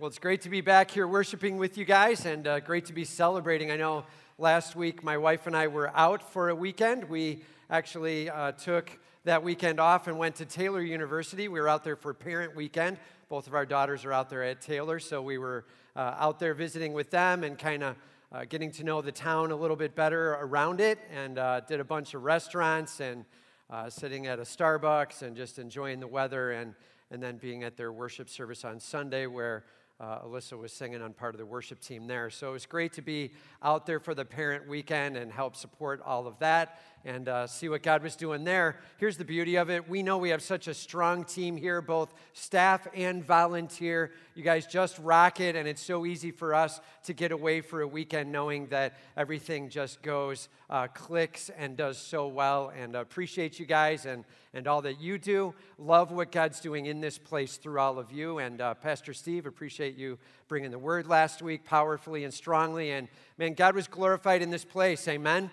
Well, it's great to be back here worshiping with you guys and uh, great to be celebrating. I know last week my wife and I were out for a weekend. We actually uh, took that weekend off and went to Taylor University. We were out there for Parent Weekend. Both of our daughters are out there at Taylor, so we were uh, out there visiting with them and kind of uh, getting to know the town a little bit better around it and uh, did a bunch of restaurants and uh, sitting at a Starbucks and just enjoying the weather and, and then being at their worship service on Sunday where uh, Alyssa was singing on part of the worship team there. So it was great to be out there for the parent weekend and help support all of that and uh, see what God was doing there. Here's the beauty of it we know we have such a strong team here, both staff and volunteer. You guys just rock it, and it's so easy for us to get away for a weekend knowing that everything just goes, uh, clicks, and does so well. And appreciate you guys and, and all that you do. Love what God's doing in this place through all of you. And uh, Pastor Steve, appreciate you bringing the word last week powerfully and strongly. And man, God was glorified in this place. Amen.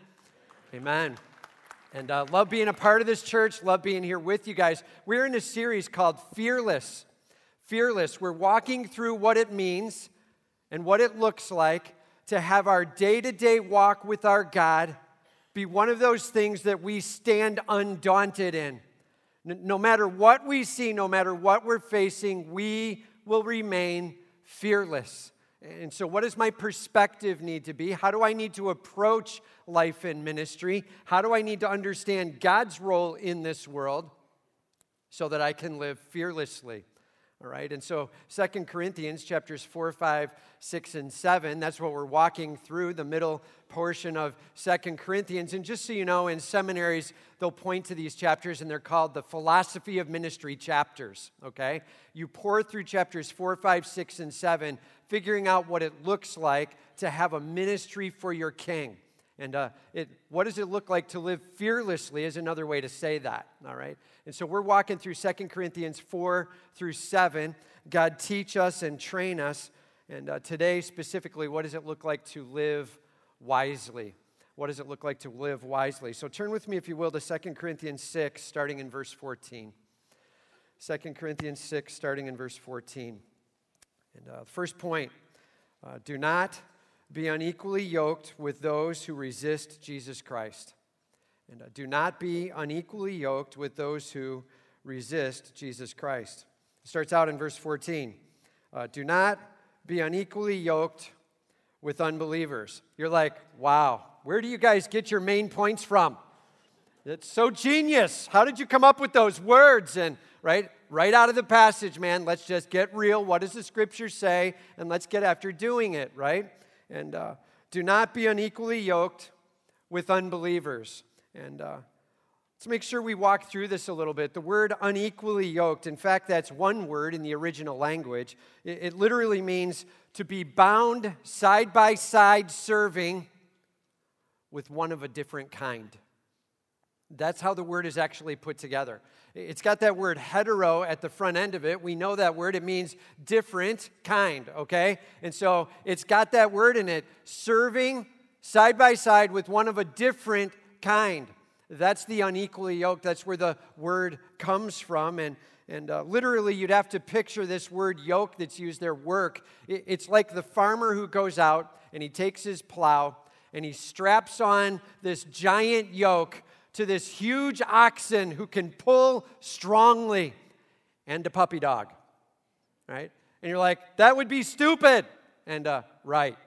Amen. And uh, love being a part of this church, love being here with you guys. We're in a series called Fearless. Fearless. We're walking through what it means and what it looks like to have our day to day walk with our God be one of those things that we stand undaunted in. No matter what we see, no matter what we're facing, we will remain fearless. And so, what does my perspective need to be? How do I need to approach life in ministry? How do I need to understand God's role in this world so that I can live fearlessly? All right, and so Second Corinthians chapters 4, 5, 6, and 7, that's what we're walking through, the middle portion of Second Corinthians. And just so you know, in seminaries, they'll point to these chapters and they're called the philosophy of ministry chapters, okay? You pore through chapters 4, 5, 6, and 7, figuring out what it looks like to have a ministry for your king. And uh, it, what does it look like to live fearlessly is another way to say that, all right? And so we're walking through Second Corinthians 4 through 7. God, teach us and train us. And uh, today, specifically, what does it look like to live wisely? What does it look like to live wisely? So turn with me, if you will, to Second Corinthians 6, starting in verse 14. 2 Corinthians 6, starting in verse 14. And uh, first point uh, do not be unequally yoked with those who resist Jesus Christ. And uh, do not be unequally yoked with those who resist Jesus Christ. It starts out in verse 14. Uh, do not be unequally yoked with unbelievers. You're like, wow, where do you guys get your main points from? It's so genius. How did you come up with those words? And right, right out of the passage, man, let's just get real. What does the scripture say? And let's get after doing it, right? And uh, do not be unequally yoked with unbelievers. And uh, let's make sure we walk through this a little bit. The word unequally yoked, in fact, that's one word in the original language. It, it literally means to be bound side by side serving with one of a different kind. That's how the word is actually put together. It's got that word hetero at the front end of it. We know that word. It means different kind, okay? And so it's got that word in it serving side by side with one of a different kind. That's the unequally yoked. That's where the word comes from. And, and uh, literally, you'd have to picture this word yoke that's used there, work. It, it's like the farmer who goes out and he takes his plow and he straps on this giant yoke to this huge oxen who can pull strongly and a puppy dog, right? And you're like, that would be stupid. And uh, right,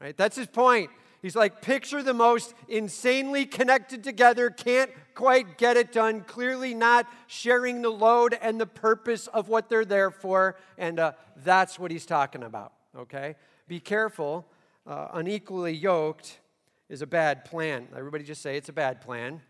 right? That's his point. He's like, picture the most insanely connected together, can't quite get it done, clearly not sharing the load and the purpose of what they're there for. And uh, that's what he's talking about, okay? Be careful. Uh, unequally yoked is a bad plan. Everybody just say it's a bad plan.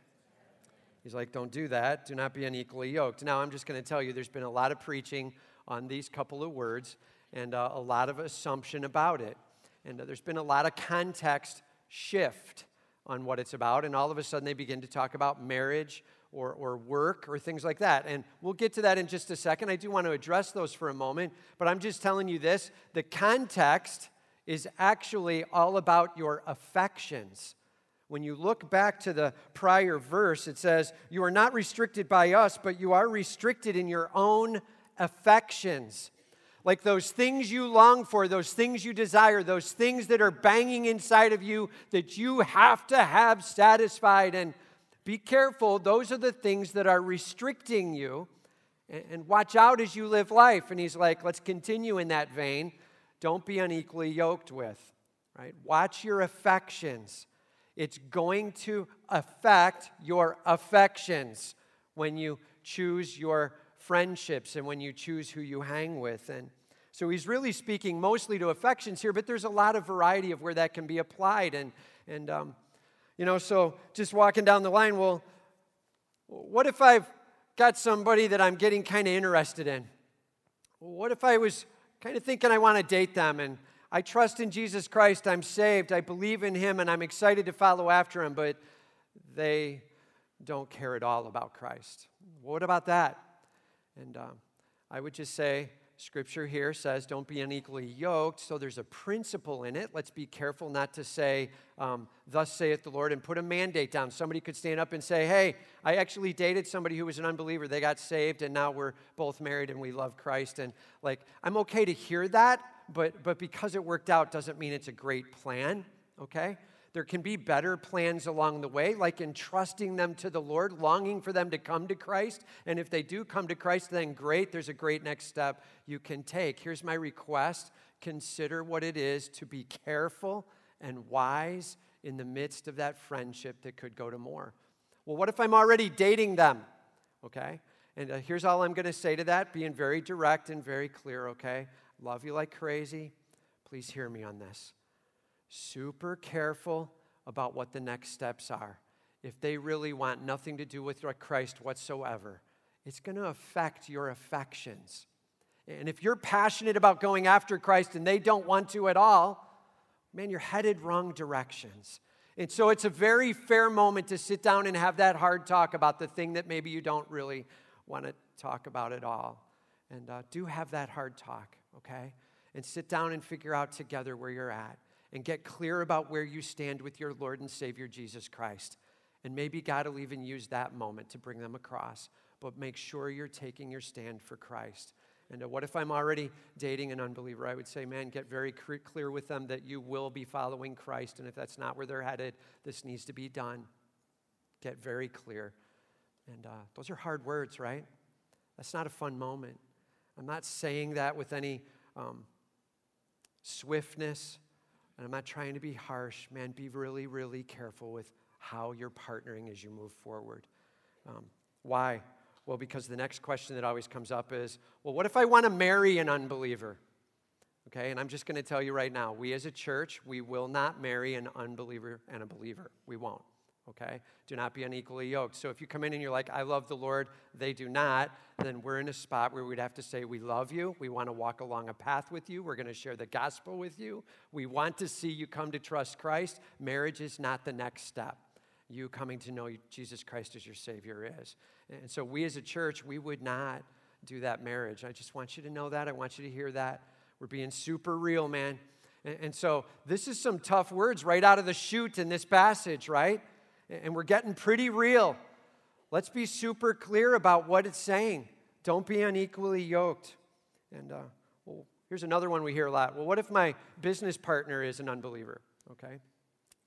He's like, don't do that. Do not be unequally yoked. Now, I'm just going to tell you there's been a lot of preaching on these couple of words and uh, a lot of assumption about it. And uh, there's been a lot of context shift on what it's about. And all of a sudden, they begin to talk about marriage or, or work or things like that. And we'll get to that in just a second. I do want to address those for a moment. But I'm just telling you this the context is actually all about your affections. When you look back to the prior verse, it says, You are not restricted by us, but you are restricted in your own affections. like those things you long for, those things you desire, those things that are banging inside of you that you have to have satisfied. And be careful, those are the things that are restricting you. And watch out as you live life. And he's like, let's continue in that vein. Don't be unequally yoked with, right? Watch your affections. It's going to affect your affections when you choose your friendships and when you choose who you hang with. And so he's really speaking mostly to affections here, but there's a lot of variety of where that can be applied. And, and um, you know, so just walking down the line, well, what if I've got somebody that I'm getting kind of interested in? What if I was kind of thinking I want to date them and I trust in Jesus Christ, I'm saved, I believe in Him, and I'm excited to follow after Him, but they don't care at all about Christ? What about that? And um, I would just say, Scripture here says, don't be unequally yoked. So there's a principle in it. Let's be careful not to say, um, thus saith the Lord, and put a mandate down. Somebody could stand up and say, hey, I actually dated somebody who was an unbeliever. They got saved, and now we're both married and we love Christ. And like, I'm okay to hear that, but, but because it worked out doesn't mean it's a great plan, okay? There can be better plans along the way, like entrusting them to the Lord, longing for them to come to Christ. And if they do come to Christ, then great, there's a great next step you can take. Here's my request consider what it is to be careful and wise in the midst of that friendship that could go to more. Well, what if I'm already dating them? Okay? And uh, here's all I'm going to say to that, being very direct and very clear, okay? Love you like crazy. Please hear me on this super careful about what the next steps are. If they really want nothing to do with Christ whatsoever, it's going to affect your affections. And if you're passionate about going after Christ and they don't want to at all, man, you're headed wrong directions. And so it's a very fair moment to sit down and have that hard talk about the thing that maybe you don't really want to talk about at all. And uh, do have that hard talk, okay? And sit down and figure out together where you're at and get clear about where you stand with your Lord and Savior Jesus Christ. And maybe God will even use that moment to bring them across. But make sure you're taking your stand for Christ. And uh, what if I'm already dating an unbeliever? I would say, man, get very clear with them that you will be following Christ. And if that's not where they're headed, this needs to be done. Get very clear. And uh, those are hard words, right? That's not a fun moment. I'm not saying that with any um, swiftness and I'm not trying to be harsh, man, be really, really careful with how you're partnering as you move forward. Um, why? Well, because the next question that always comes up is, well, what if I want to marry an unbeliever? Okay, and I'm just going to tell you right now, we as a church, we will not marry an unbeliever and a believer. We won't okay? Do not be unequally yoked. So if you come in and you're like, I love the Lord, they do not, then we're in a spot where we'd have to say, We love you. We want to walk along a path with you. We're going to share the gospel with you. We want to see you come to trust Christ. Marriage is not the next step. You coming to know Jesus Christ as your Savior is. And so we as a church, we would not do that marriage. I just want you to know that. I want you to hear that. We're being super real, man. And, so this is some tough words right out of the chute in this passage, right? And we're getting pretty real. Let's be super clear about what it's saying. Don't be unequally yoked. And uh, well, here's another one we hear a lot. Well, what if my business partner is an unbeliever? Okay.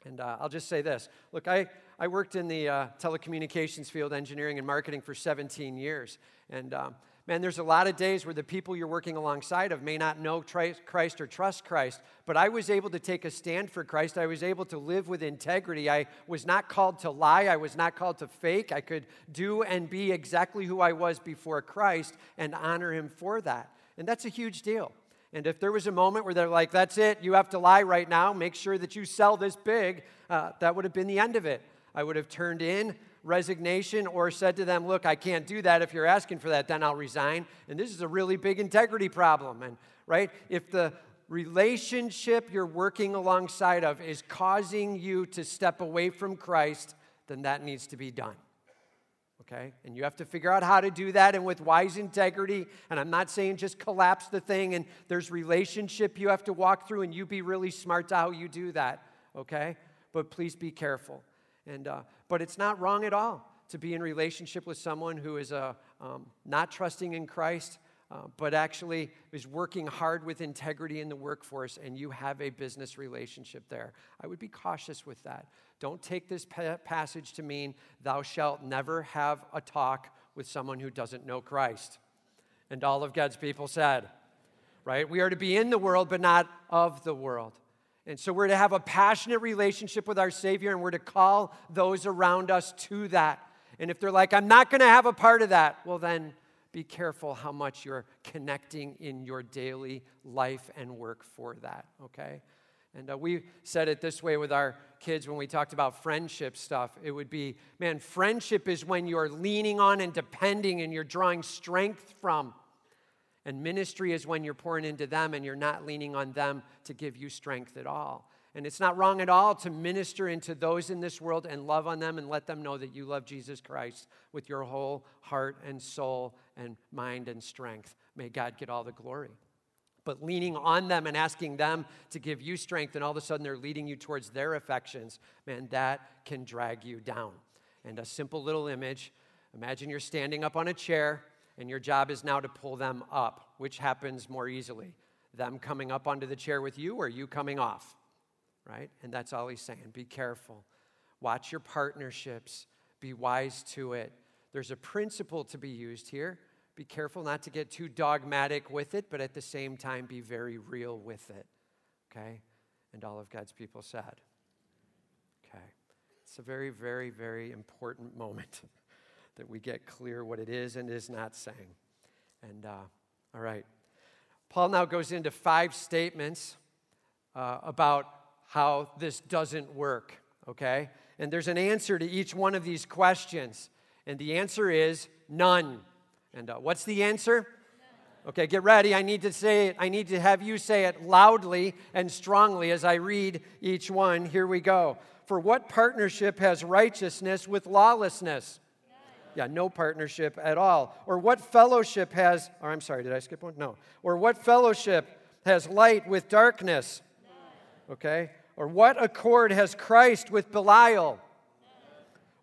And uh, I'll just say this look, I, I worked in the uh, telecommunications field, engineering and marketing for 17 years. And um, Man, there's a lot of days where the people you're working alongside of may not know Christ or trust Christ, but I was able to take a stand for Christ. I was able to live with integrity. I was not called to lie. I was not called to fake. I could do and be exactly who I was before Christ and honor Him for that. And that's a huge deal. And if there was a moment where they're like, that's it, you have to lie right now, make sure that you sell this big, uh, that would have been the end of it. I would have turned in resignation or said to them, Look, I can't do that. If you're asking for that, then I'll resign. And this is a really big integrity problem. And, right, if the relationship you're working alongside of is causing you to step away from Christ, then that needs to be done. Okay? And you have to figure out how to do that and with wise integrity. And I'm not saying just collapse the thing and there's relationship you have to walk through and you be really smart to how you do that. Okay? But please be careful. And, uh, but it's not wrong at all to be in relationship with someone who is uh, um, not trusting in Christ. uh, but actually is working hard with integrity in the workforce and you have a business relationship there. I would be cautious with that. Don't take this pa- passage to mean thou shalt never have a talk with someone who doesn't know Christ. And all of God's people said, right? We are to be in the world, but not of the world. And so we're to have a passionate relationship with our Savior, and we're to call those around us to that. And if they're like, I'm not going to have a part of that, well, then be careful how much you're connecting in your daily life and work for that, okay? And uh, we said it this way with our kids when we talked about friendship stuff. It would be, man, friendship is when you're leaning on and depending and you're drawing strength from. And ministry is when you're pouring into them and you're not leaning on them to give you strength at all. And it's not wrong at all to minister into those in this world and love on them and let them know that you love Jesus Christ with your whole heart and soul and mind and strength. May God get all the glory. But leaning on them and asking them to give you strength, and all of a sudden they're leading you towards their affections, man, that can drag you down. And a simple little image imagine you're standing up on a chair, and your job is now to pull them up. Which happens more easily? Them coming up onto the chair with you, or you coming off? right? And that's all he's saying. Be careful. Watch your partnerships, be wise to it. There's a principle to be used here. Be careful not to get too dogmatic with it, but at the same time, be very real with it. Okay? And all of God's people said. Okay. It's a very, very, very important moment that we get clear what it is and is not saying. And, uh, all right. Paul now goes into five statements uh, about how this doesn't work, okay? And there's an answer to each one of these questions. And the answer is none. And uh, what's the answer? Okay, get ready. I need to say it. I need to have you say it loudly and strongly as I read each one. Here we go. For what partnership has righteousness with lawlessness? Yeah, no partnership at all. Or what fellowship has, or I'm sorry, did I skip one? No. Or what fellowship has light with darkness? Okay. Or what accord has Christ with Belial?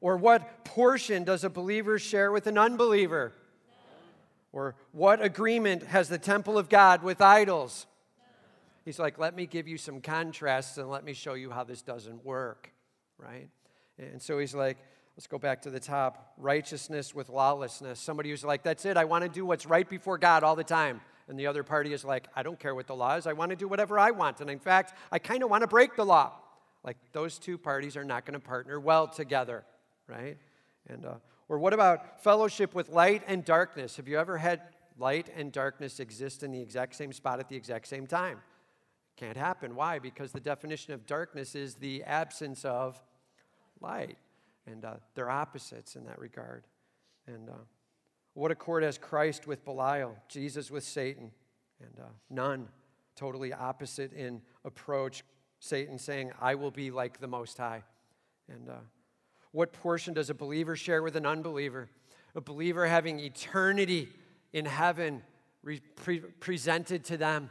Or what portion does a believer share with an unbeliever? Or what agreement has the temple of God with idols? He's like, let me give you some contrasts and let me show you how this doesn't work, right? And so he's like, let's go back to the top righteousness with lawlessness. Somebody who's like, that's it, I want to do what's right before God all the time and the other party is like, I don't care what the law is, I want to do whatever I want. And in fact, I kind of want to break the law. Like those two parties are not going to partner well together, right? And uh, or what about fellowship with light and darkness? Have you ever had light and darkness exist in the exact same spot at the exact same time? Can't happen. Why? Because the definition of darkness is the absence of light, and uh, they're opposites in that regard. And uh, what accord has Christ with Belial, Jesus with Satan? And uh, none. Totally opposite in approach. Satan saying, I will be like the Most High. And uh, what portion does a believer share with an unbeliever? A believer having eternity in heaven re- pre- presented to them.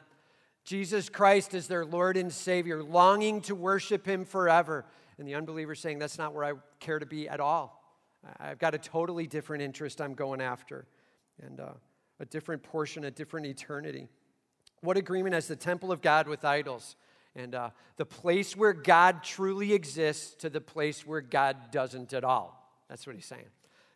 Jesus Christ is their Lord and Savior, longing to worship Him forever. And the unbeliever saying, That's not where I care to be at all. I've got a totally different interest I'm going after, and uh, a different portion, a different eternity. What agreement has the temple of God with idols? And uh, the place where God truly exists to the place where God doesn't at all. That's what he's saying.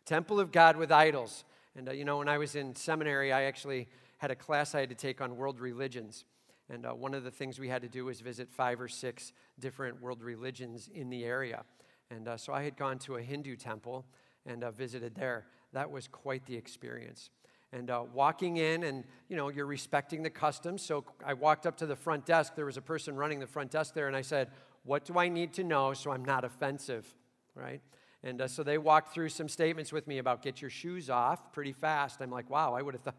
Temple of God with idols. And uh, you know, when I was in seminary, I actually had a class I had to take on world religions. And uh, one of the things we had to do was visit five or six different world religions in the area. And uh, so I had gone to a Hindu temple and uh, visited there. That was quite the experience. And uh, walking in, and you know, you're respecting the customs. So I walked up to the front desk. There was a person running the front desk there, and I said, What do I need to know so I'm not offensive? Right? And uh, so they walked through some statements with me about get your shoes off pretty fast. I'm like, wow, I would have thought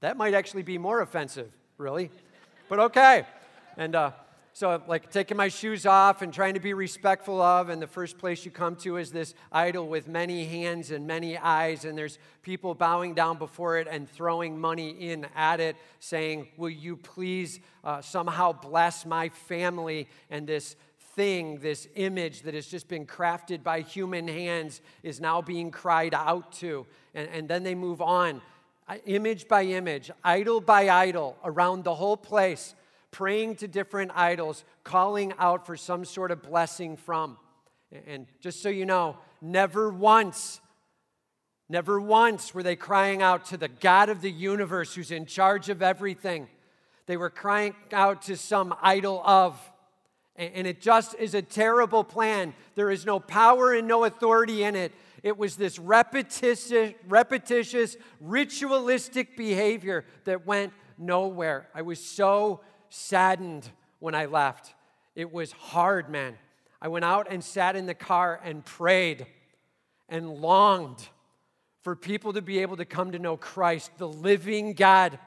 that might actually be more offensive, really. But okay. And uh, so, like taking my shoes off and trying to be respectful of, and the first place you come to is this idol with many hands and many eyes, and there's people bowing down before it and throwing money in at it, saying, Will you please uh, somehow bless my family? And this thing, this image that has just been crafted by human hands, is now being cried out to. And, and then they move on image by image, idol by idol, around the whole place, praying to different idols, calling out for some sort of blessing from. And just so you know, never once, never once were they crying out to the God of the universe who's in charge of everything. They were crying out to some idol of. And it just is a terrible plan. There is no power and no authority in it. It was this repetitious, repetitious, ritualistic behavior that went nowhere. I was so saddened when I left. It was hard, man. I went out and sat in the car and prayed and longed for people to be able to come to know Christ, the living God,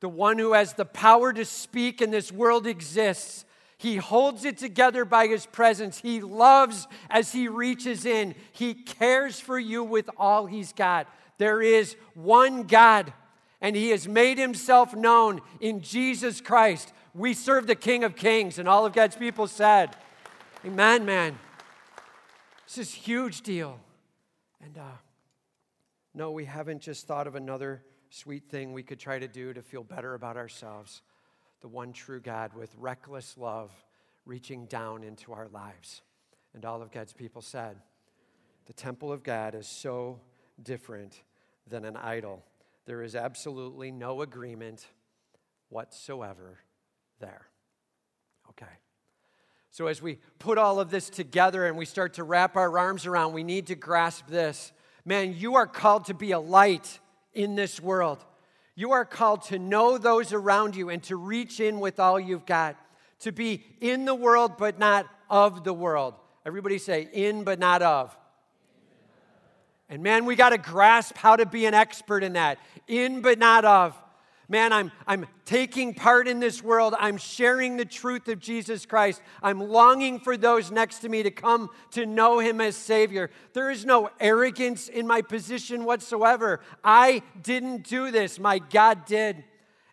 the one who has the power to speak and this world exists. He holds it together by his presence. He loves as he reaches in. He cares for you with all he's got. There is one God, and he has made himself known in Jesus Christ. We serve the King of Kings, and all of God's people said, Amen, man. This is a huge deal. And uh, no, we haven't just thought of another sweet thing we could try to do to feel better about ourselves. The one true God with reckless love reaching down into our lives. And all of God's people said, The temple of God is so different than an idol. There is absolutely no agreement whatsoever there. Okay. So, as we put all of this together and we start to wrap our arms around, we need to grasp this. Man, you are called to be a light in this world. You are called to know those around you and to reach in with all you've got, to be in the world but not of the world. Everybody say, in but not of. And man, we got to grasp how to be an expert in that. In but not of. Man, I'm, I'm taking part in this world. I'm sharing the truth of Jesus Christ. I'm longing for those next to me to come to know him as Savior. There is no arrogance in my position whatsoever. I didn't do this, my God did.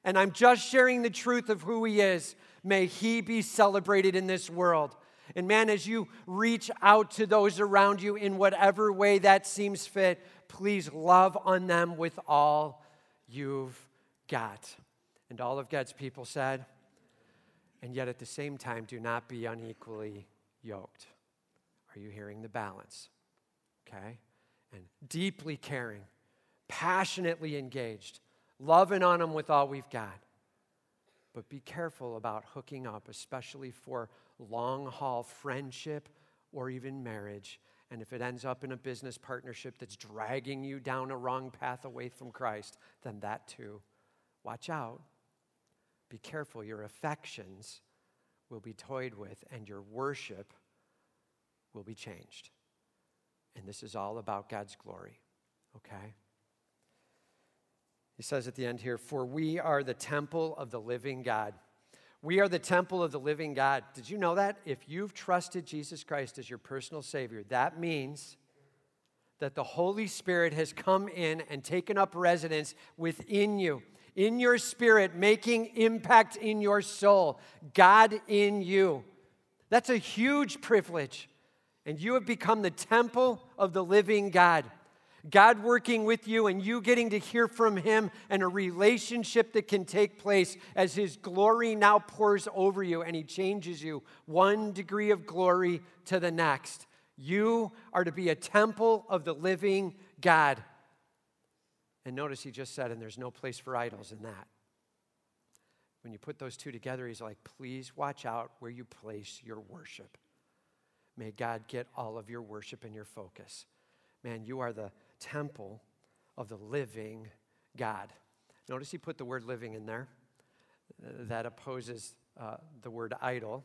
And I'm just sharing the truth of who he is. May he be celebrated in this world. And man, as you reach out to those around you in whatever way that seems fit, please love on them with all you've got. And all of God's people said, and yet at the same time, do not be unequally yoked. Are you hearing the balance? Okay? And deeply caring, passionately engaged, loving on them with all we've got. But be careful about hooking up, especially for long haul friendship or even marriage. And if it ends up in a business partnership that's dragging you down a wrong path away from Christ, then that too Watch out. Be careful. Your affections will be toyed with, and your worship will be changed. And this is all about God's glory, okay? He says at the end here, For we are the temple of the living God. We are the temple of the living God. Did you know that? If you've trusted Jesus Christ as your personal Savior, that means that the Holy Spirit has come in and taken up residence within you in your spirit, making impact in your soul. God in you. That's a huge privilege. And you have become the temple of the living God. God working with you and you getting to hear from Him and a relationship that can take place as His glory now pours over you and He changes you one degree of glory to the next. You are to be a temple of the living God. And notice he just said, and there's no place for idols in that. When you put those two together, he's like, please watch out where you place your worship. May God get all of your worship and your focus. Man, you are the temple of the living God. Notice he put the word living in there. That opposes uh, the word idol,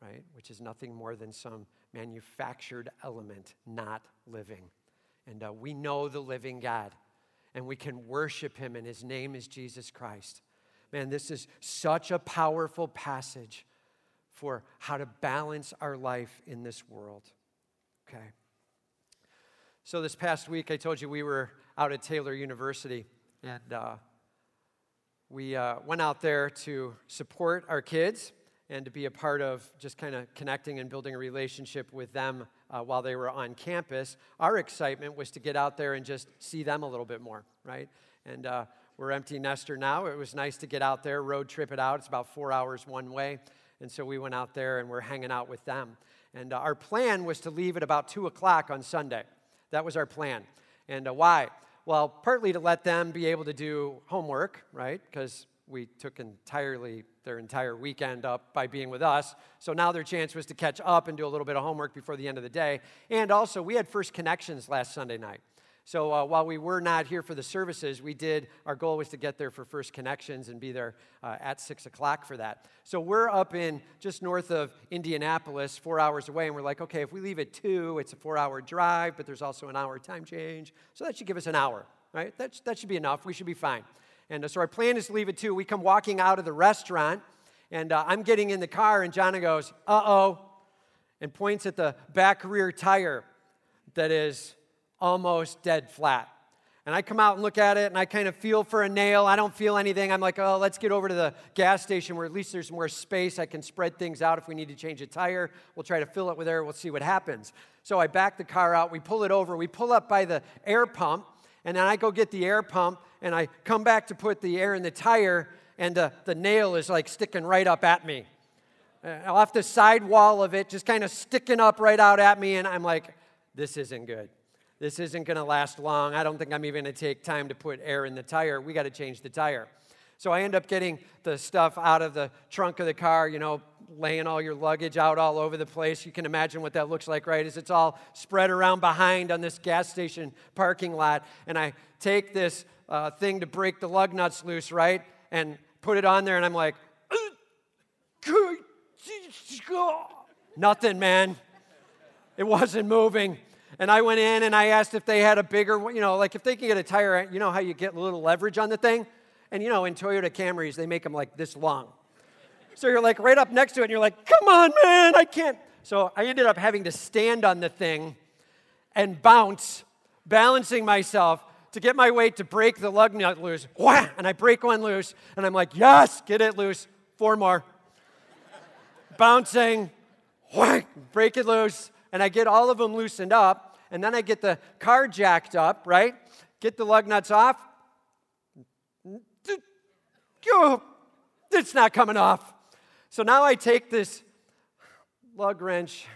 right? Which is nothing more than some manufactured element, not living. And uh, we know the living God and we can worship him, and his name is Jesus Christ. Man, this is such a powerful passage for how to balance our life in this world. Okay. So, this past week, I told you we were out at Taylor University, and uh, we uh, went out there to support our kids and to be a part of just kind of connecting and building a relationship with them uh, while they were on campus, our excitement was to get out there and just see them a little bit more, right? And uh, we're empty nester now. It was nice to get out there, road trip it out. It's about four hours one way. And so we went out there and we're hanging out with them. And uh, our plan was to leave at about 2 o'clock on Sunday. That was our plan. And uh, why? Well, partly to let them be able to do homework, right? Because we took entirely their entire weekend up by being with us. So now their chance was to catch up and do a little bit of homework before the end of the day. And also, we had First Connections last Sunday night. So uh, while we were not here for the services, we did, our goal was to get there for First Connections and be there uh, at 6 o'clock for that. So we're up in just north of Indianapolis, four hours away, and we're like, okay, if we leave at 2, it's a four hour drive, but there's also an hour time change. So that should give us an hour, right? That, that should be enough. We should be fine. And uh, so our plan is to leave at 2. We come walking out of the restaurant, and uh, I'm getting in the car, and Jonna goes, uh oh, and points at the back rear tire that is almost dead flat. And I come out and look at it and I kind of feel for a nail. I don't feel anything. I'm like, oh, let's get over to the gas station where at least there's more space. I can spread things out if we need to change a tire. We'll try to fill it with air. We'll see what happens. So I back the car out. We pull it over. We pull up by the air pump. And then I go get the air pump and I come back to put the air in the tire. And the, the nail is like sticking right up at me. Uh, off the side wall of it, just kind of sticking up right out at me. And I'm like, this isn't good this isn't going to last long. I don't think I'm even going to take time to put air in the tire. We got to change the tire. So I end up getting the stuff out of the trunk of the car, you know, laying all your luggage out all over the place. You can imagine what that looks like, right? Is it's all spread around behind on this gas station parking lot. And I take this uh, thing to break the lug nuts loose, right? And put it on there, and I'm like, nothing, man. It wasn't moving. And I went in and I asked if they had a bigger, you know, like if they can get a tire, you know how you get a little leverage on the thing? And you know, in Toyota Camrys, they make them like this long. So you're like right up next to it and you're like, come on, man, I can't. So I ended up having to stand on the thing and bounce, balancing myself to get my weight to break the lug nut loose. Wham! And I break one loose and I'm like, yes, get it loose. Four more. Bouncing, break it loose and I get all of them loosened up, and then I get the car jacked up, right? Get the lug nuts off. It's not coming off. So now I take this lug wrench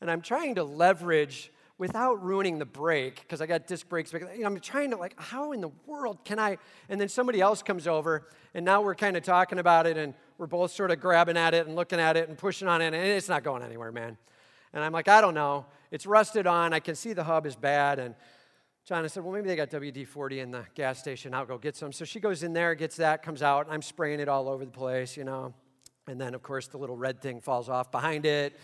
and I'm trying to leverage without ruining the brake because I got disc brakes. I'm trying to like, how in the world can I? And then somebody else comes over, and now we're kind of talking about it, and we're both sort of grabbing at it and looking at it and pushing on it, and it's not going anywhere, man. And I'm like, I don't know. It's rusted on. I can see the hub is bad. And John said, Well, maybe they got WD 40 in the gas station. I'll go get some. So she goes in there, gets that, comes out. And I'm spraying it all over the place, you know. And then, of course, the little red thing falls off behind it.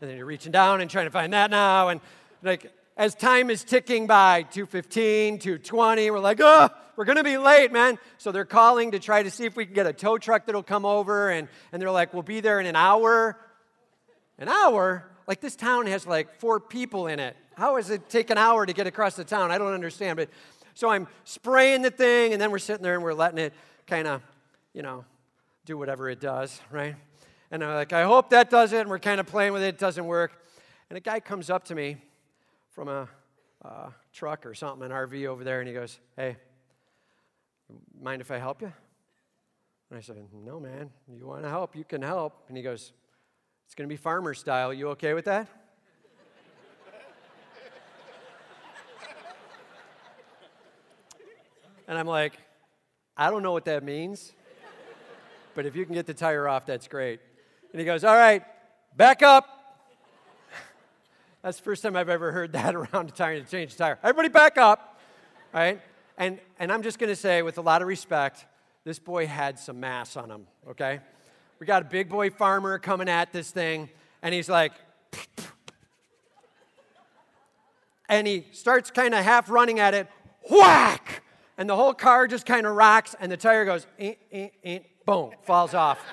And then you're reaching down and trying to find that now. And like, as time is ticking by 215 220 we're like oh we're going to be late man so they're calling to try to see if we can get a tow truck that'll come over and, and they're like we'll be there in an hour an hour like this town has like four people in it. How does it take an hour to get across the town? I don't understand. But so I'm spraying the thing, and then we're sitting there and we're letting it kind of, you know, do whatever it does, right? And I'm like, I hope that does it. And we're kind of playing with it. It doesn't work. And a guy comes up to me from a uh, truck or something, an RV over there, and he goes, Hey, mind if I help you? And I said, No, man. You want to help? You can help. And he goes, it's going to be farmer style. You okay with that? and I'm like, I don't know what that means, but if you can get the tire off, that's great. And he goes, All right, back up. That's the first time I've ever heard that around a tire to change the tire. Everybody back up. All right? And, and I'm just going to say, with a lot of respect, this boy had some mass on him, okay? We got a big boy farmer coming at this thing, and he's like, and he starts kind of half running at it, whack! And the whole car just kind of rocks, and the tire goes, eh, eh, eh, boom, falls off.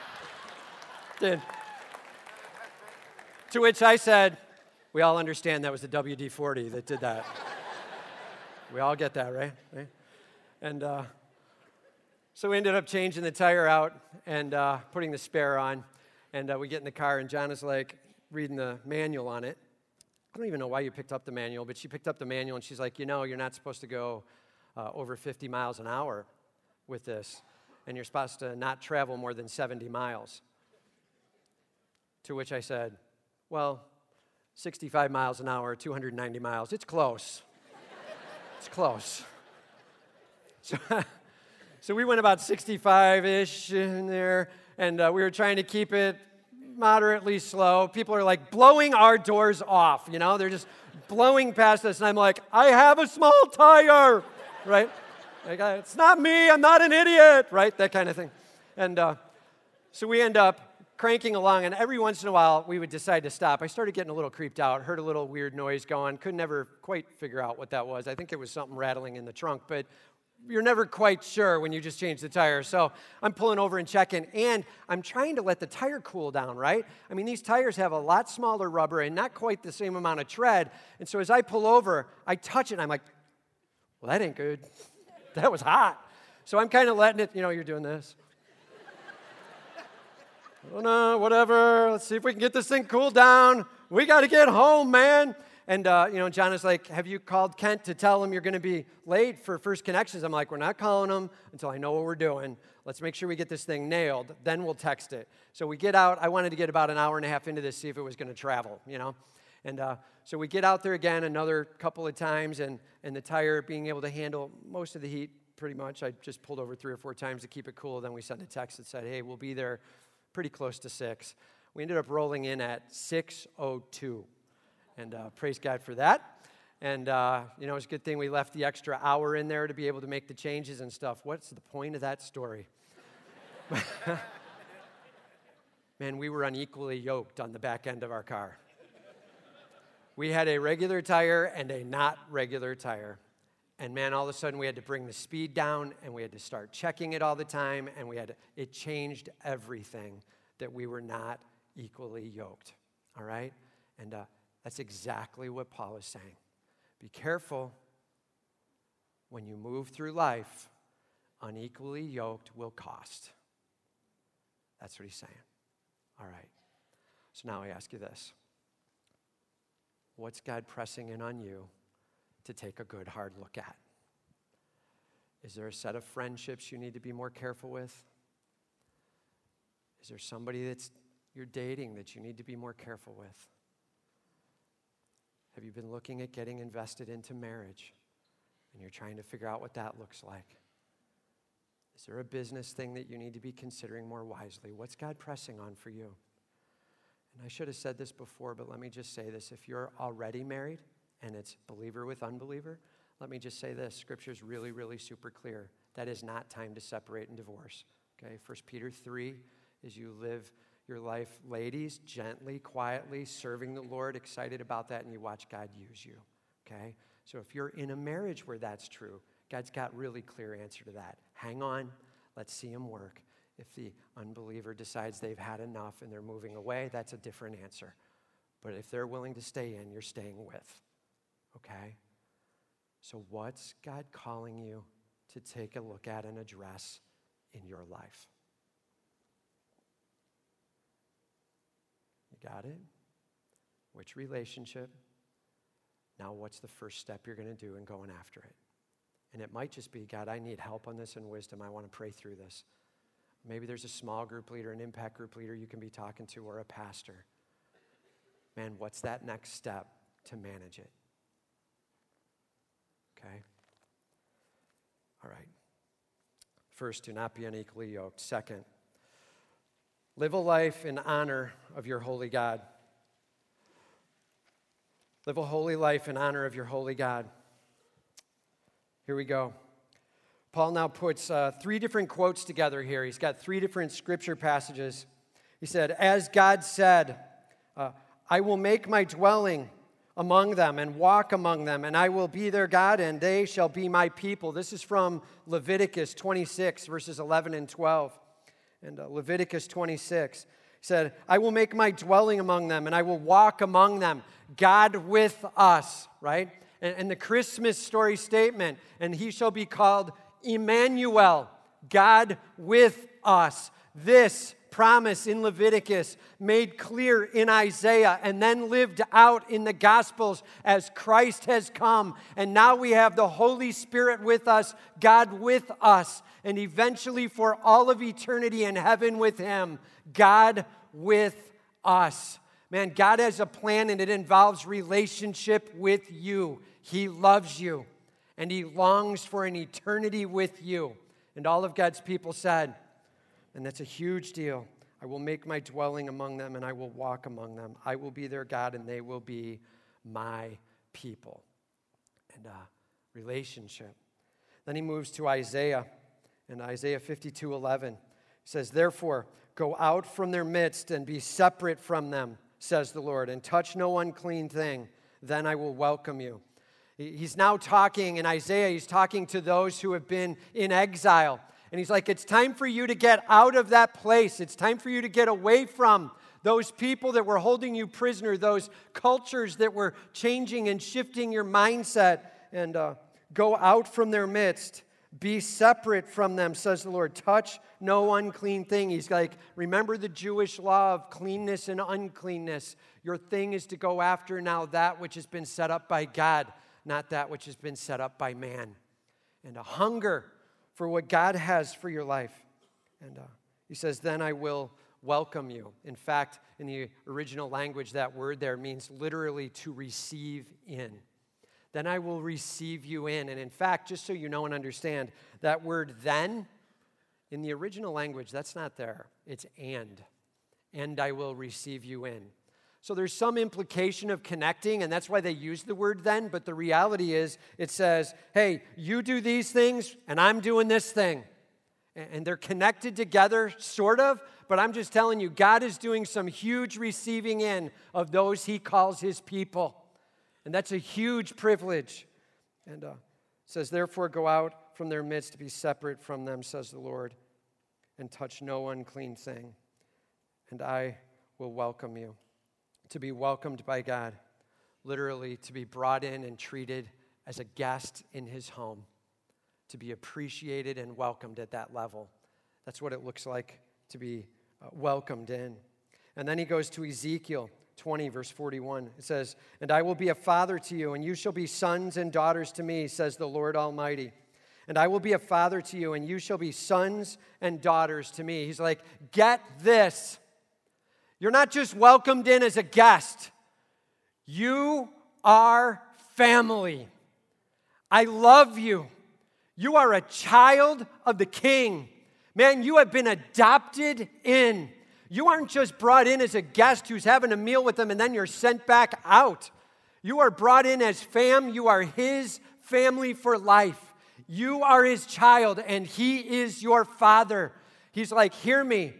Dude. To which I said, we all understand that was the WD 40 that did that. we all get that, right? And uh, so we ended up changing the tire out and uh, putting the spare on. And uh, we get in the car, and John is like reading the manual on it. I don't even know why you picked up the manual, but she picked up the manual and she's like, You know, you're not supposed to go uh, over 50 miles an hour with this, and you're supposed to not travel more than 70 miles. To which I said, Well, 65 miles an hour, 290 miles, it's close. it's close. So, so we went about 65 ish in there, and uh, we were trying to keep it moderately slow. People are like blowing our doors off, you know, they're just blowing past us, and I'm like, I have a small tire, right? Like, it's not me, I'm not an idiot, right? That kind of thing. And uh, so we end up cranking along, and every once in a while we would decide to stop. I started getting a little creeped out, heard a little weird noise going, could never quite figure out what that was. I think it was something rattling in the trunk, but you're never quite sure when you just change the tire. So I'm pulling over and checking, and I'm trying to let the tire cool down, right? I mean, these tires have a lot smaller rubber and not quite the same amount of tread. And so as I pull over, I touch it, and I'm like, well, that ain't good. that was hot. So I'm kind of letting it, you know, you're doing this. Oh no, whatever. Let's see if we can get this thing cooled down. We got to get home, man. And, uh, you know, John is like, Have you called Kent to tell him you're going to be late for First Connections? I'm like, We're not calling him until I know what we're doing. Let's make sure we get this thing nailed. Then we'll text it. So we get out. I wanted to get about an hour and a half into this, see if it was going to travel, you know? And uh, so we get out there again another couple of times, and, and the tire being able to handle most of the heat pretty much. I just pulled over three or four times to keep it cool. Then we sent a text that said, Hey, we'll be there pretty close to six. We ended up rolling in at 602 and uh, praise God for that. And, uh, you know, it's a good thing we left the extra hour in there to be able to make the changes and stuff. What's the point of that story? Man, we were unequally yoked on the back end of our car. We had a regular tire and a not regular tire. And man, all of a sudden we had to bring the speed down and we had to start checking it all the time. And we had to, it changed everything that we were not equally yoked. All right? And uh, that's exactly what Paul is saying. Be careful when you move through life, unequally yoked will cost. That's what he's saying. All right. So now I ask you this What's God pressing in on you to take a good, hard look at? Is there a set of friendships you need to be more careful with? Is there somebody that's you're dating that you need to be more careful with? Have you been looking at getting invested into marriage and you're trying to figure out what that looks like? Is there a business thing that you need to be considering more wisely? What's God pressing on for you? And I should have said this before, but let me just say this. If you're already married and it's believer with unbeliever, let me just say this. Scripture is really, really super clear. That is not time to separate and divorce. Okay, 1 Peter 3 is you live your life, ladies, gently, quietly, serving the Lord, excited about that, and you watch God use you. Okay? So if you're in a marriage where that's true, God's got really clear answer to that. Hang on, let's see him work. If the unbeliever decides they've had enough and they're moving away, that's a different answer. But if they're willing to stay in, you're staying with. Okay? So, what's God calling you to take a look at and address in your life? You got it? Which relationship? Now, what's the first step you're going to do in going after it? And it might just be, God, I need help on this and wisdom. I want to pray through this. Maybe there's a small group leader, an impact group leader you can be talking to, or a pastor. Man, what's that next step to manage it? Okay? All right. First, do not be unequally yoked. Second, Live a life in honor of your holy God. Live a holy life in honor of your holy God. Here we go. Paul now puts uh, three different quotes together here. He's got three different scripture passages. He said, As God said, uh, I will make my dwelling among them and walk among them, and I will be their God, and they shall be my people. This is from Leviticus 26, verses 11 and 12 and uh, Leviticus 26 said, I will make my dwelling among them and I will walk among them. God with us, right? And, and the Christmas story statement, and he shall be called Emmanuel, God with us. This promise in Leviticus, made clear in Isaiah, and then lived out in the Gospels as Christ has come. And now we have the Holy Spirit with us, God with us, and eventually for all of eternity in heaven with Him, God with us. Man, God has a plan and it involves relationship with you. He loves you and He longs for an eternity with you. And all of God's people said, and that's a huge deal. I will make my dwelling among them and I will walk among them. I will be their God and they will be my people. And uh, relationship. Then he moves to Isaiah, and Isaiah 52 11 says, Therefore, go out from their midst and be separate from them says the Lord, and touch no unclean thing, then I will welcome you. He's now talking in Isaiah, he's talking to those who have been in exile. And he's like, It's time for you to get out of that place. It's time for you to get away from those people that were holding you prisoner, those cultures that were changing and shifting your mindset, and uh, go out from their midst. Be separate from them, says the Lord. Touch no unclean thing. He's like, remember the Jewish law of cleanness and uncleanness. Your thing is to go after now that which has been set up by God, not that which has been set up by man. And a hunger for what God has for your life. And uh, he says, Then I will welcome you. In fact, in the original language, that word there means literally to receive in then I will receive you in. And in fact, just so you know and understand, that word then, in the original language, that's not there. It's and. And I will receive you in. So there's some implication of connecting, and that's why they use the word then. But the reality is, it says, hey, you do these things, and I'm doing this thing. And they're connected together, sort of, but I'm just telling you, God is doing some huge receiving in of those he calls his people. And that's a huge privilege. And uh, says, Therefore, go out from their midst to be separate from them, says the Lord, and touch no unclean thing. And I will welcome you. To be welcomed by God, literally, to be brought in and treated as a guest in his home, to be appreciated and welcomed at that level. That's what it looks like to be uh, welcomed in. And then he goes to Ezekiel 20, verse 41. It says, And I will be a father to you, and you shall be sons and daughters to me, says the Lord Almighty. And I will be a father to you, and you shall be sons and daughters to me. He's like, Get this. You're not just welcomed in as a guest, you are family. I love you. You are a child of the king. Man, you have been adopted in. You aren't just brought in as a guest who's having a meal with them and then you're sent back out. You are brought in as fam. You are his family for life. You are his child and he is your father. He's like, Hear me.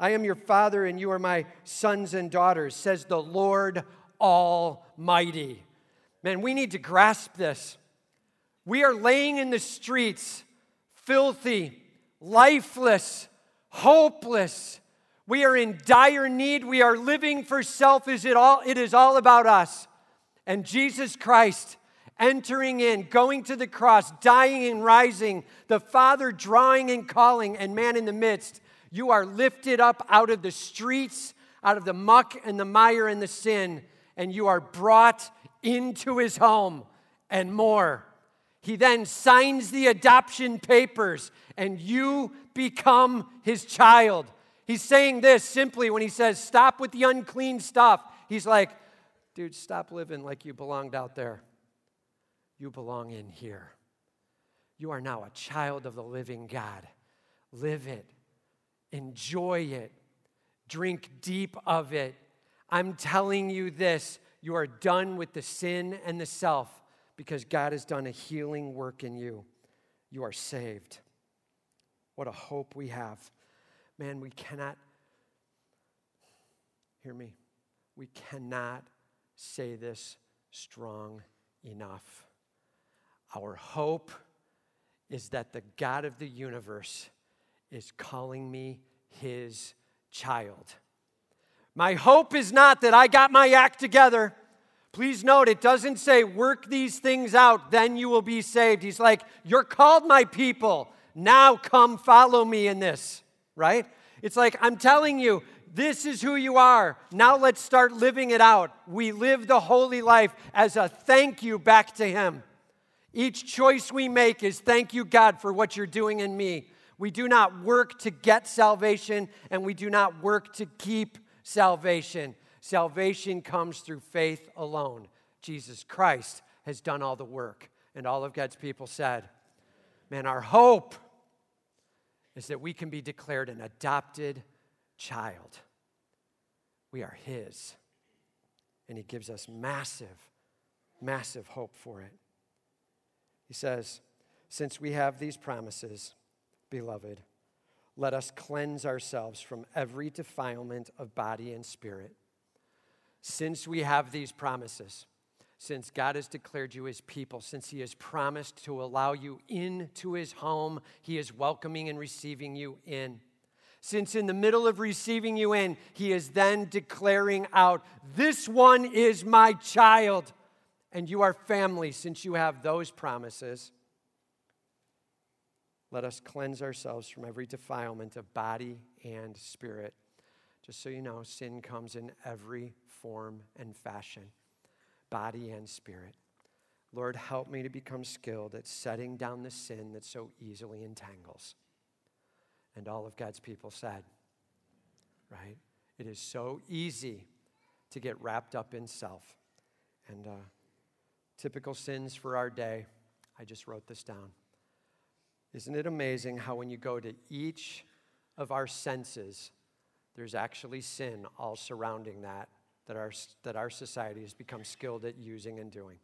I am your father and you are my sons and daughters, says the Lord Almighty. Man, we need to grasp this. We are laying in the streets, filthy, lifeless, hopeless we are in dire need. We are living for self. Is it all? It is all about us. And Jesus Christ entering in, going to the cross, dying and rising, the Father drawing and calling, and man in the midst. You are lifted up out of the streets, out of the muck and the mire and the sin, and you are brought into his home and more. He then signs the adoption papers, and you become his child. He's saying this simply when he says, Stop with the unclean stuff. He's like, Dude, stop living like you belonged out there. You belong in here. You are now a child of the living God. Live it, enjoy it, drink deep of it. I'm telling you this you are done with the sin and the self because God has done a healing work in you. You are saved. What a hope we have. Man, we cannot, hear me, we cannot say this strong enough. Our hope is that the God of the universe is calling me his child. My hope is not that I got my act together. Please note, it doesn't say, work these things out, then you will be saved. He's like, You're called my people. Now come follow me in this right? It's like, I'm telling you, this is who you are. Now let's start living it out. We live the holy life as a thank you back to Him. Each choice we make is thank you, God, for what you're doing in me. We do not work to get salvation, and we do not work to keep salvation. Salvation comes through faith alone. Jesus Christ has done all the work. And all of God's people said, Man, our hope is that we can be declared an adopted child. We are His. And He gives us massive, massive hope for it. He says, Since we have these promises, beloved, let us cleanse ourselves from every defilement of body and spirit. Since we have these promises, since God has declared you his people, since he has promised to allow you into his home, he is welcoming and receiving you in. Since in the middle of receiving you in, he is then declaring out, This one is my child, and you are family since you have those promises. Let us cleanse ourselves from every defilement of body and spirit. Just so you know, sin comes in every form and fashion body and spirit. Lord, help me to become skilled at setting down the sin that so easily entangles. And all of God's people said, right? It is so easy to get wrapped up in self. And uh, typical sins for our day, I just wrote this down. Isn't it amazing how when you go to each of our senses, there's actually sin all surrounding that that our, that our society has become skilled at using and doing.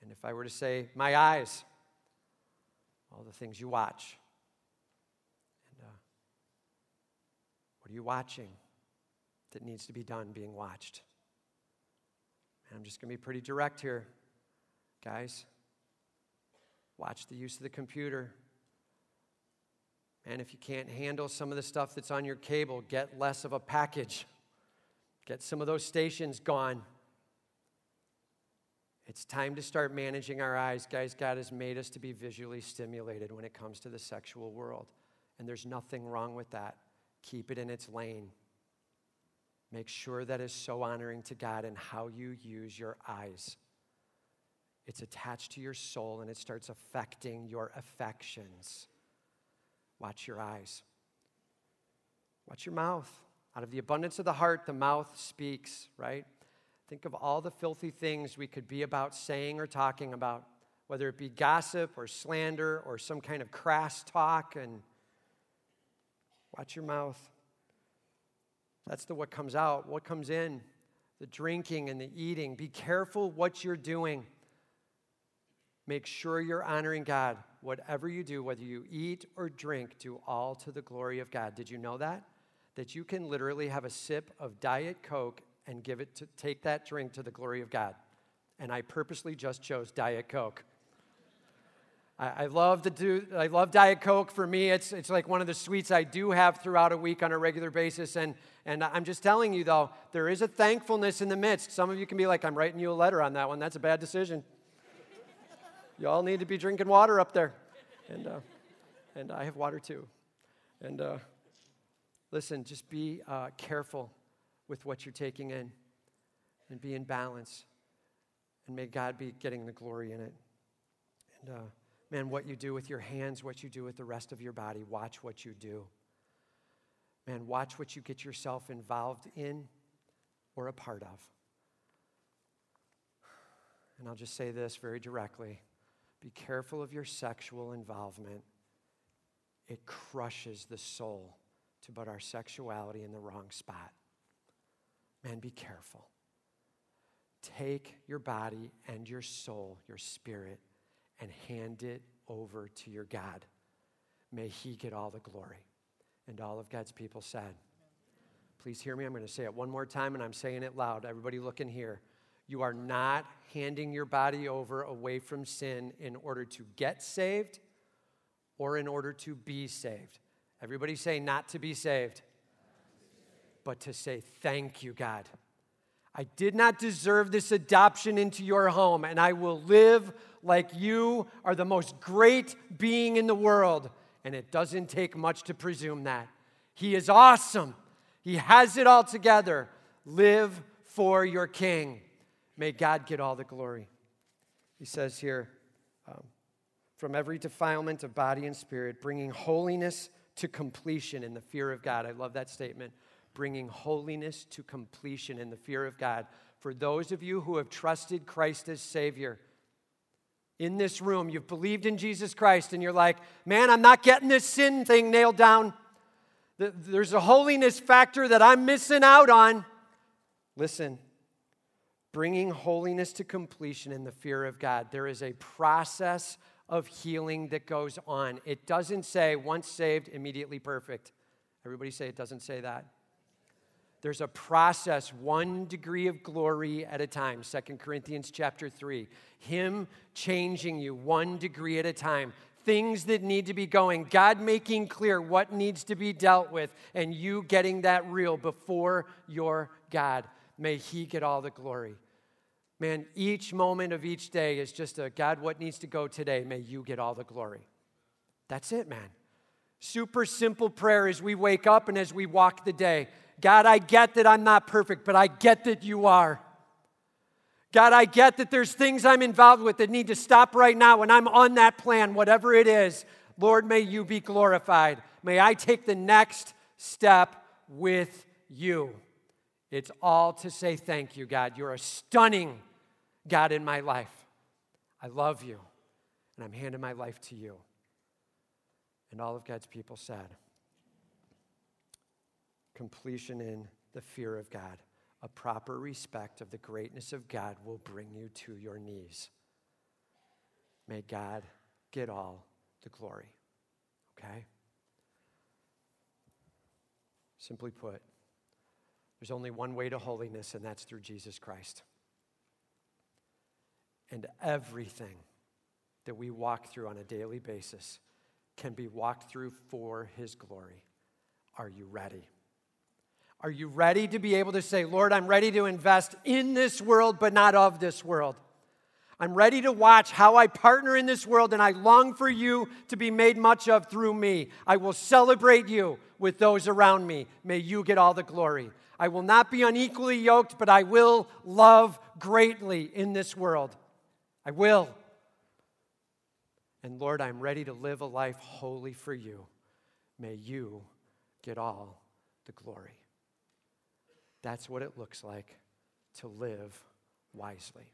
And if I were to say, my eyes, all the things you watch, and uh, what are you watching that needs to be done being watched? And I'm just going to be pretty direct here, guys. Watch the use of the computer. And if you can't handle some of the stuff that's on your cable, get less of a package. Get some of those stations gone. It's time to start managing our eyes. Guys, God has made us to be visually stimulated when it comes to the sexual world. And there's nothing wrong with that. Keep it in its lane. Make sure that is so honoring to God and how you use your eyes. It's attached to your soul and it starts affecting your affections. Watch your eyes. Watch your mouth. Out of the abundance of the heart, the mouth speaks, right? Think of all the filthy things we could be about saying or talking about, whether it be gossip or slander or some kind of crass talk. And watch your mouth. That's the what comes out, what comes in, the drinking and the eating. Be careful what you're doing. Make sure you're honoring God. Whatever you do, whether you eat or drink, do all to the glory of God. Did you know that? that you can literally have a sip of Diet Coke and give it to take that drink to the glory of God. And I purposely just chose Diet Coke. I, love to do I love Diet Coke. For me, it's it's like one of the sweets I do have throughout a week on a regular basis. And and I'm just telling you though, there is a thankfulness in the midst. Some of you can be like, I'm writing you a letter on that one. That's a bad decision. You all need to be drinking water up there. And uh, and I have water too. And uh, Listen, just be uh, careful with what you're taking in and be in balance. And may God be getting the glory in it. And uh, man, what you do with your hands, what you do with the rest of your body, watch what you do. Man, watch what you get yourself involved in or a part of. And I'll just say this very directly be careful of your sexual involvement, it crushes the soul to put our sexuality in the wrong spot. Man, be careful. Take your body and your soul, your spirit, and hand it over to your God. May He get all the glory. And all of God's people said, Please hear me. I'm going to say it one more time, and I'm saying it loud. Everybody, look in here. You are not handing your body over away from sin in order to get saved or in order to be saved. Everybody say, not to be saved, but to say, thank you, God. I did not deserve this adoption into your home, and I will live like you are the most great being in the world. And it doesn't take much to presume that. He is awesome. He has it all together. Live for your King. May God get all the glory. He says here, um, from every defilement of body and spirit, bringing holiness to completion in the fear of God. I love that statement. Bringing holiness to completion in the fear of God. For those of you who have trusted Christ as Savior, in this room, you've believed in Jesus Christ, and you're like, man, I'm not getting this sin thing nailed down. There's a holiness factor that I'm missing out on. Listen, bringing holiness to completion in the fear of God. There is a process of healing that goes on. It doesn't say once saved, immediately perfect. Everybody say it doesn't say that. There's a process, one degree of glory at a time. Second Corinthians chapter 3. Him changing you one degree at a time. Things that need to be going. God making clear what needs to be dealt with, and you getting that real before your God. May He get all the glory. Man, each moment of each day is just a God, what needs to go today? May you get all the glory. That's it, man. Super simple prayer as we wake up and as we walk the day. God, I get that I'm not perfect, but I get that you are. God, I get that there's things I'm involved with that need to stop right now and I'm on that plan, whatever it is. Lord, may you be glorified. May I take the next step with you. It's all to say thank you, God. You're a stunning God in my life. I love you, and I'm handing my life to you. And all of God's people said, completion in the fear of God, a proper respect of the greatness of God will bring you to your knees. May God get all the glory. Okay? Simply put, there's only one way to holiness, and that's through Jesus Christ and everything that we walk through on a daily basis can be walked through for His glory. Are you ready? Are you ready to be able to say, Lord, I'm ready to invest in this world, but not of this world? I'm ready to watch how I partner in this world, and I long for you to be made much of through me. I will celebrate you with those around me. May you get all the glory. I will not be unequally yoked, but I will love greatly in this world. I will. And Lord, I'm ready to live a life wholly for you. May you get all the glory. That's what it looks like to live wisely.